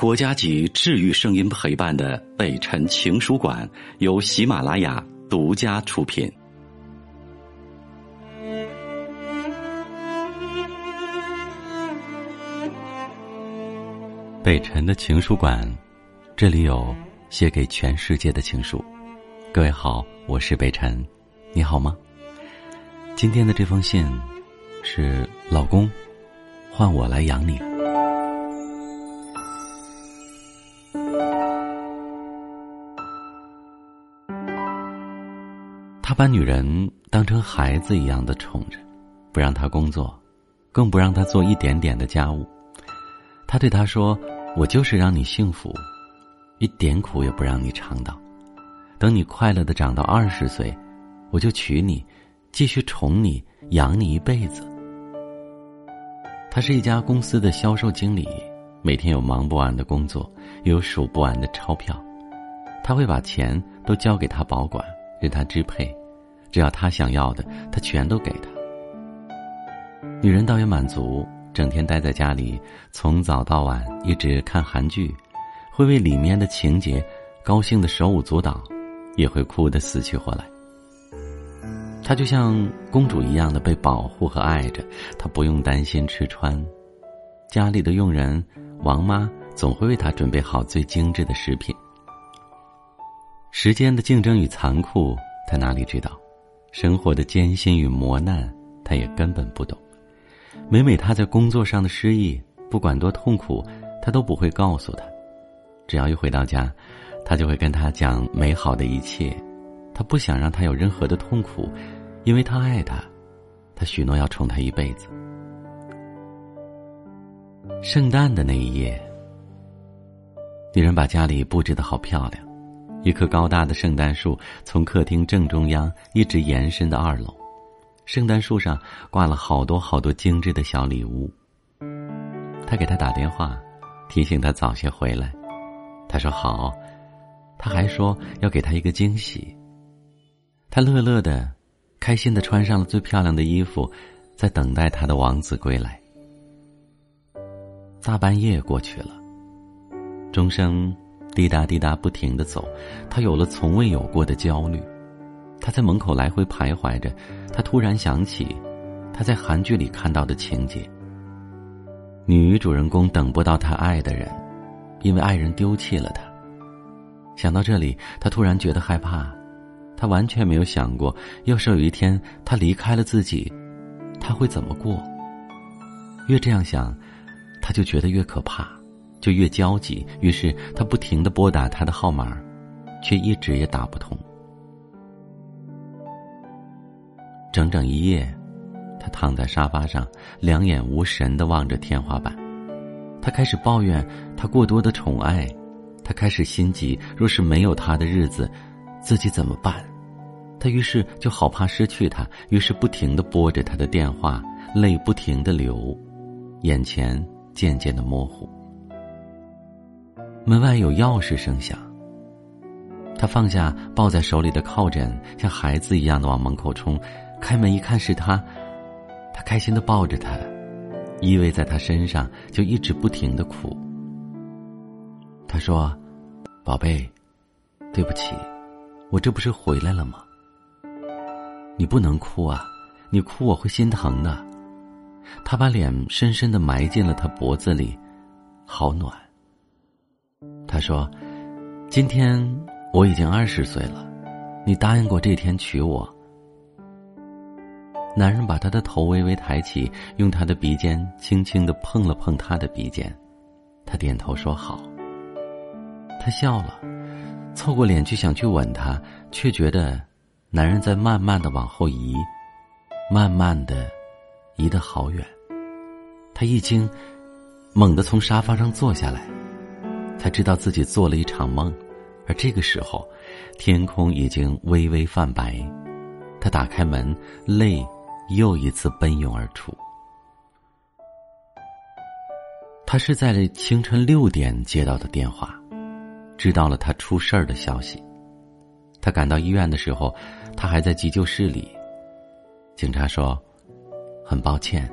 国家级治愈声音陪伴的北辰情书馆由喜马拉雅独家出品。北辰的情书馆，这里有写给全世界的情书。各位好，我是北辰，你好吗？今天的这封信是老公，换我来养你。把女人当成孩子一样的宠着，不让她工作，更不让她做一点点的家务。他对她说：“我就是让你幸福，一点苦也不让你尝到。等你快乐的长到二十岁，我就娶你，继续宠你，养你一辈子。”他是一家公司的销售经理，每天有忙不完的工作，有数不完的钞票。他会把钱都交给他保管，任他支配。只要他想要的，他全都给他。女人倒也满足，整天待在家里，从早到晚一直看韩剧，会为里面的情节高兴的手舞足蹈，也会哭得死去活来。她就像公主一样的被保护和爱着，她不用担心吃穿，家里的佣人王妈总会为她准备好最精致的食品。时间的竞争与残酷，她哪里知道？生活的艰辛与磨难，他也根本不懂。每每他在工作上的失意，不管多痛苦，他都不会告诉他。只要一回到家，他就会跟他讲美好的一切。他不想让他有任何的痛苦，因为他爱他，他许诺要宠他一辈子。圣诞的那一夜，女人把家里布置的好漂亮。一棵高大的圣诞树从客厅正中央一直延伸到二楼，圣诞树上挂了好多好多精致的小礼物。他给他打电话，提醒他早些回来。他说好，他还说要给他一个惊喜。他乐乐的，开心的穿上了最漂亮的衣服，在等待他的王子归来。大半夜过去了，钟声。滴答滴答不停的走，他有了从未有过的焦虑。他在门口来回徘徊着，他突然想起他在韩剧里看到的情节：女主人公等不到他爱的人，因为爱人丢弃了他。想到这里，他突然觉得害怕。他完全没有想过，要是有一天他离开了自己，他会怎么过？越这样想，他就觉得越可怕。就越焦急，于是他不停的拨打他的号码，却一直也打不通。整整一夜，他躺在沙发上，两眼无神的望着天花板。他开始抱怨他过多的宠爱，他开始心急，若是没有他的日子，自己怎么办？他于是就好怕失去他，于是不停的拨着他的电话，泪不停的流，眼前渐渐的模糊。门外有钥匙声响。他放下抱在手里的靠枕，像孩子一样的往门口冲。开门一看是他，他开心的抱着他，依偎在他身上，就一直不停的哭。他说：“宝贝，对不起，我这不是回来了吗？你不能哭啊，你哭我会心疼的。”他把脸深深的埋进了他脖子里，好暖。说：“今天我已经二十岁了，你答应过这天娶我。”男人把他的头微微抬起，用他的鼻尖轻轻的碰了碰他的鼻尖，他点头说好。他笑了，凑过脸去想去吻他，却觉得男人在慢慢的往后移，慢慢的移得好远。他一惊，猛地从沙发上坐下来。才知道自己做了一场梦，而这个时候，天空已经微微泛白。他打开门，泪又一次奔涌而出。他是在清晨六点接到的电话，知道了他出事儿的消息。他赶到医院的时候，他还在急救室里。警察说：“很抱歉，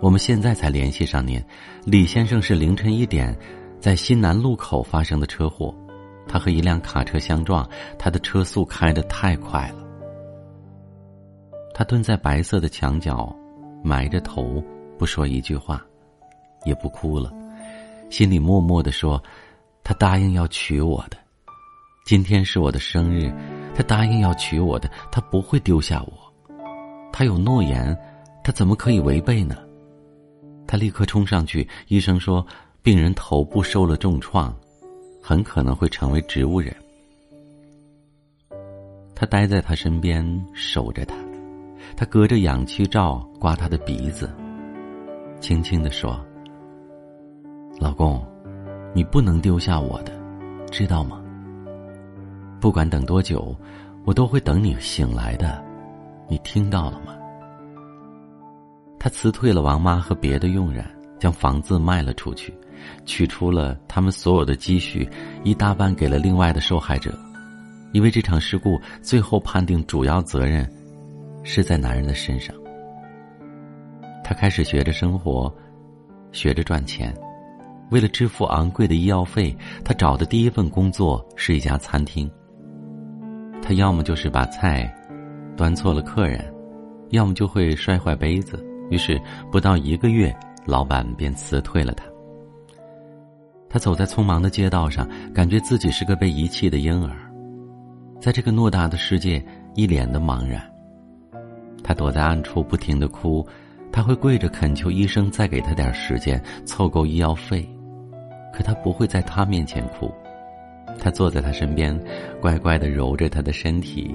我们现在才联系上您。李先生是凌晨一点。”在新南路口发生的车祸，他和一辆卡车相撞，他的车速开得太快了。他蹲在白色的墙角，埋着头，不说一句话，也不哭了，心里默默的说：“他答应要娶我的，今天是我的生日，他答应要娶我的，他不会丢下我，他有诺言，他怎么可以违背呢？”他立刻冲上去，医生说。病人头部受了重创，很可能会成为植物人。他待在他身边守着他，他隔着氧气罩刮他的鼻子，轻轻的说：“老公，你不能丢下我的，知道吗？不管等多久，我都会等你醒来的，你听到了吗？”他辞退了王妈和别的佣人。将房子卖了出去，取出了他们所有的积蓄，一大半给了另外的受害者，因为这场事故最后判定主要责任是在男人的身上。他开始学着生活，学着赚钱，为了支付昂贵的医药费，他找的第一份工作是一家餐厅。他要么就是把菜端错了客人，要么就会摔坏杯子，于是不到一个月。老板便辞退了他。他走在匆忙的街道上，感觉自己是个被遗弃的婴儿，在这个偌大的世界，一脸的茫然。他躲在暗处，不停的哭。他会跪着恳求医生再给他点时间，凑够医药费。可他不会在他面前哭。他坐在他身边，乖乖的揉着他的身体。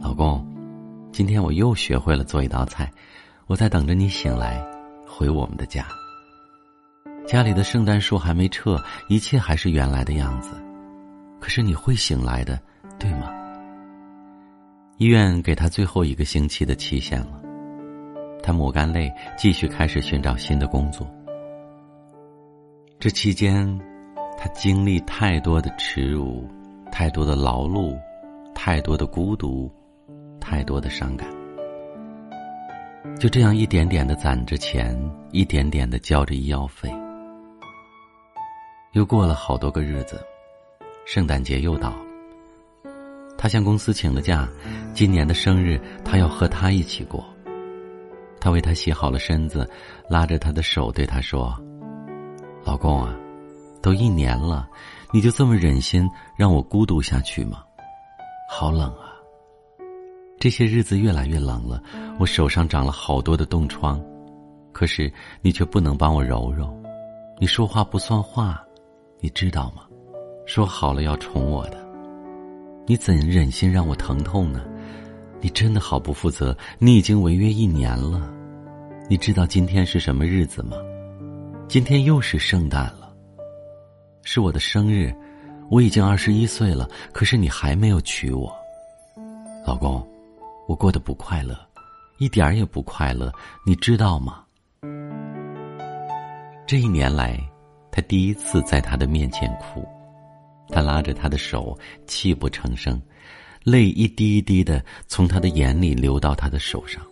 老公，今天我又学会了做一道菜，我在等着你醒来。回我们的家。家里的圣诞树还没撤，一切还是原来的样子。可是你会醒来的，对吗？医院给他最后一个星期的期限了，他抹干泪，继续开始寻找新的工作。这期间，他经历太多的耻辱，太多的劳碌，太多的孤独，太多的伤感。就这样一点点的攒着钱，一点点的交着医药费。又过了好多个日子，圣诞节又到。他向公司请了假，今年的生日他要和他一起过。他为他洗好了身子，拉着他的手对他说：“老公啊，都一年了，你就这么忍心让我孤独下去吗？好冷啊！”这些日子越来越冷了，我手上长了好多的冻疮，可是你却不能帮我揉揉，你说话不算话，你知道吗？说好了要宠我的，你怎忍心让我疼痛呢？你真的好不负责！你已经违约一年了，你知道今天是什么日子吗？今天又是圣诞了，是我的生日，我已经二十一岁了，可是你还没有娶我，老公。我过得不快乐，一点儿也不快乐，你知道吗？这一年来，他第一次在他的面前哭，他拉着他的手，泣不成声，泪一滴一滴的从他的眼里流到他的手上，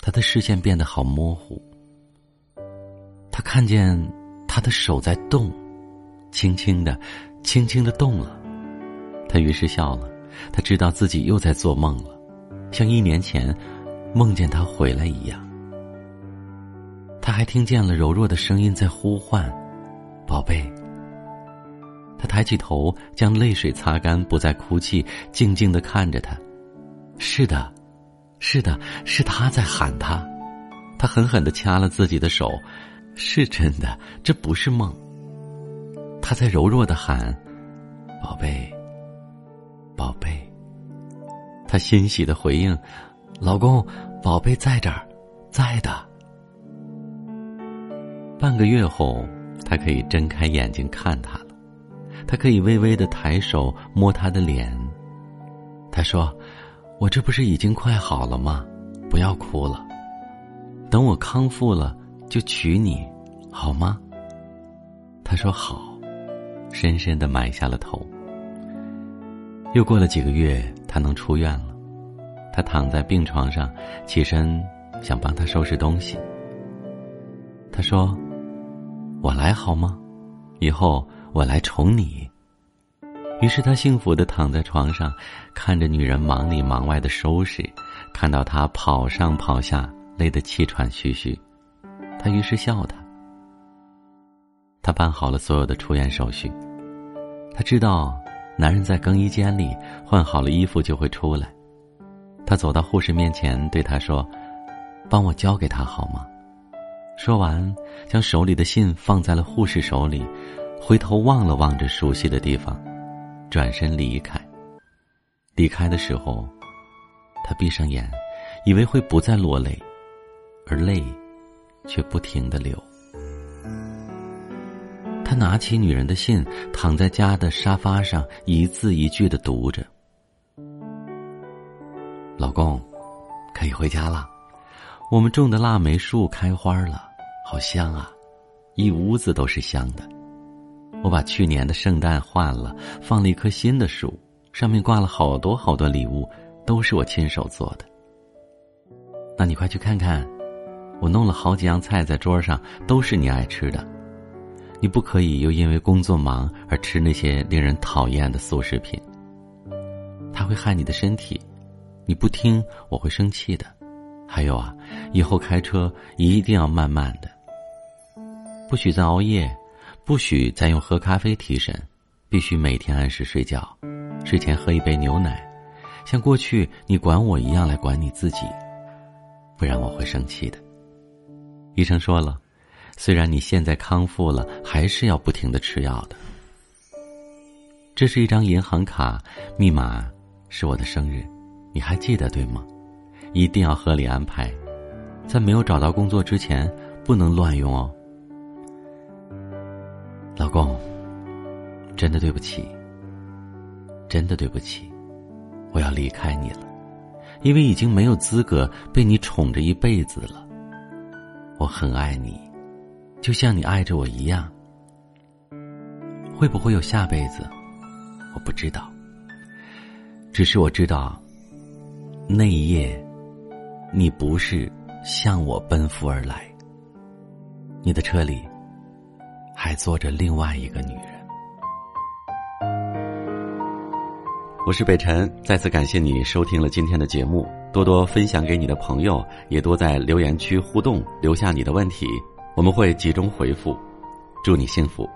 他的视线变得好模糊。他看见他的手在动，轻轻的，轻轻的动了，他于是笑了，他知道自己又在做梦了。像一年前梦见他回来一样，他还听见了柔弱的声音在呼唤：“宝贝。”他抬起头，将泪水擦干，不再哭泣，静静的看着他。是的，是的，是他在喊他。他狠狠的掐了自己的手，是真的，这不是梦。他在柔弱的喊：“宝贝，宝贝。”他欣喜的回应：“老公，宝贝在这儿，在的。”半个月后，他可以睁开眼睛看他了，他可以微微的抬手摸他的脸。他说：“我这不是已经快好了吗？不要哭了，等我康复了就娶你，好吗？”他说：“好。”深深的埋下了头。又过了几个月。他能出院了，他躺在病床上，起身想帮他收拾东西。他说：“我来好吗？以后我来宠你。”于是他幸福的躺在床上，看着女人忙里忙外的收拾，看到她跑上跑下，累得气喘吁吁，他于是笑他。他办好了所有的出院手续，他知道男人在更衣间里换好了衣服就会出来。他走到护士面前，对他说：“帮我交给他好吗？”说完，将手里的信放在了护士手里，回头望了望这熟悉的地方。转身离开。离开的时候，他闭上眼，以为会不再落泪，而泪却不停的流。他拿起女人的信，躺在家的沙发上，一字一句的读着：“老公，可以回家了。我们种的腊梅树开花了，好香啊，一屋子都是香的。”我把去年的圣诞换了，放了一棵新的树，上面挂了好多好多礼物，都是我亲手做的。那你快去看看，我弄了好几样菜在桌上，都是你爱吃的。你不可以又因为工作忙而吃那些令人讨厌的速食品，它会害你的身体。你不听，我会生气的。还有啊，以后开车一定要慢慢的，不许再熬夜。不许再用喝咖啡提神，必须每天按时睡觉，睡前喝一杯牛奶，像过去你管我一样来管你自己，不然我会生气的。医生说了，虽然你现在康复了，还是要不停的吃药的。这是一张银行卡，密码是我的生日，你还记得对吗？一定要合理安排，在没有找到工作之前，不能乱用哦。老公，真的对不起，真的对不起，我要离开你了，因为已经没有资格被你宠着一辈子了。我很爱你，就像你爱着我一样。会不会有下辈子？我不知道。只是我知道，那一夜，你不是向我奔赴而来，你的车里。还坐着另外一个女人。我是北辰，再次感谢你收听了今天的节目，多多分享给你的朋友，也多在留言区互动，留下你的问题，我们会集中回复。祝你幸福。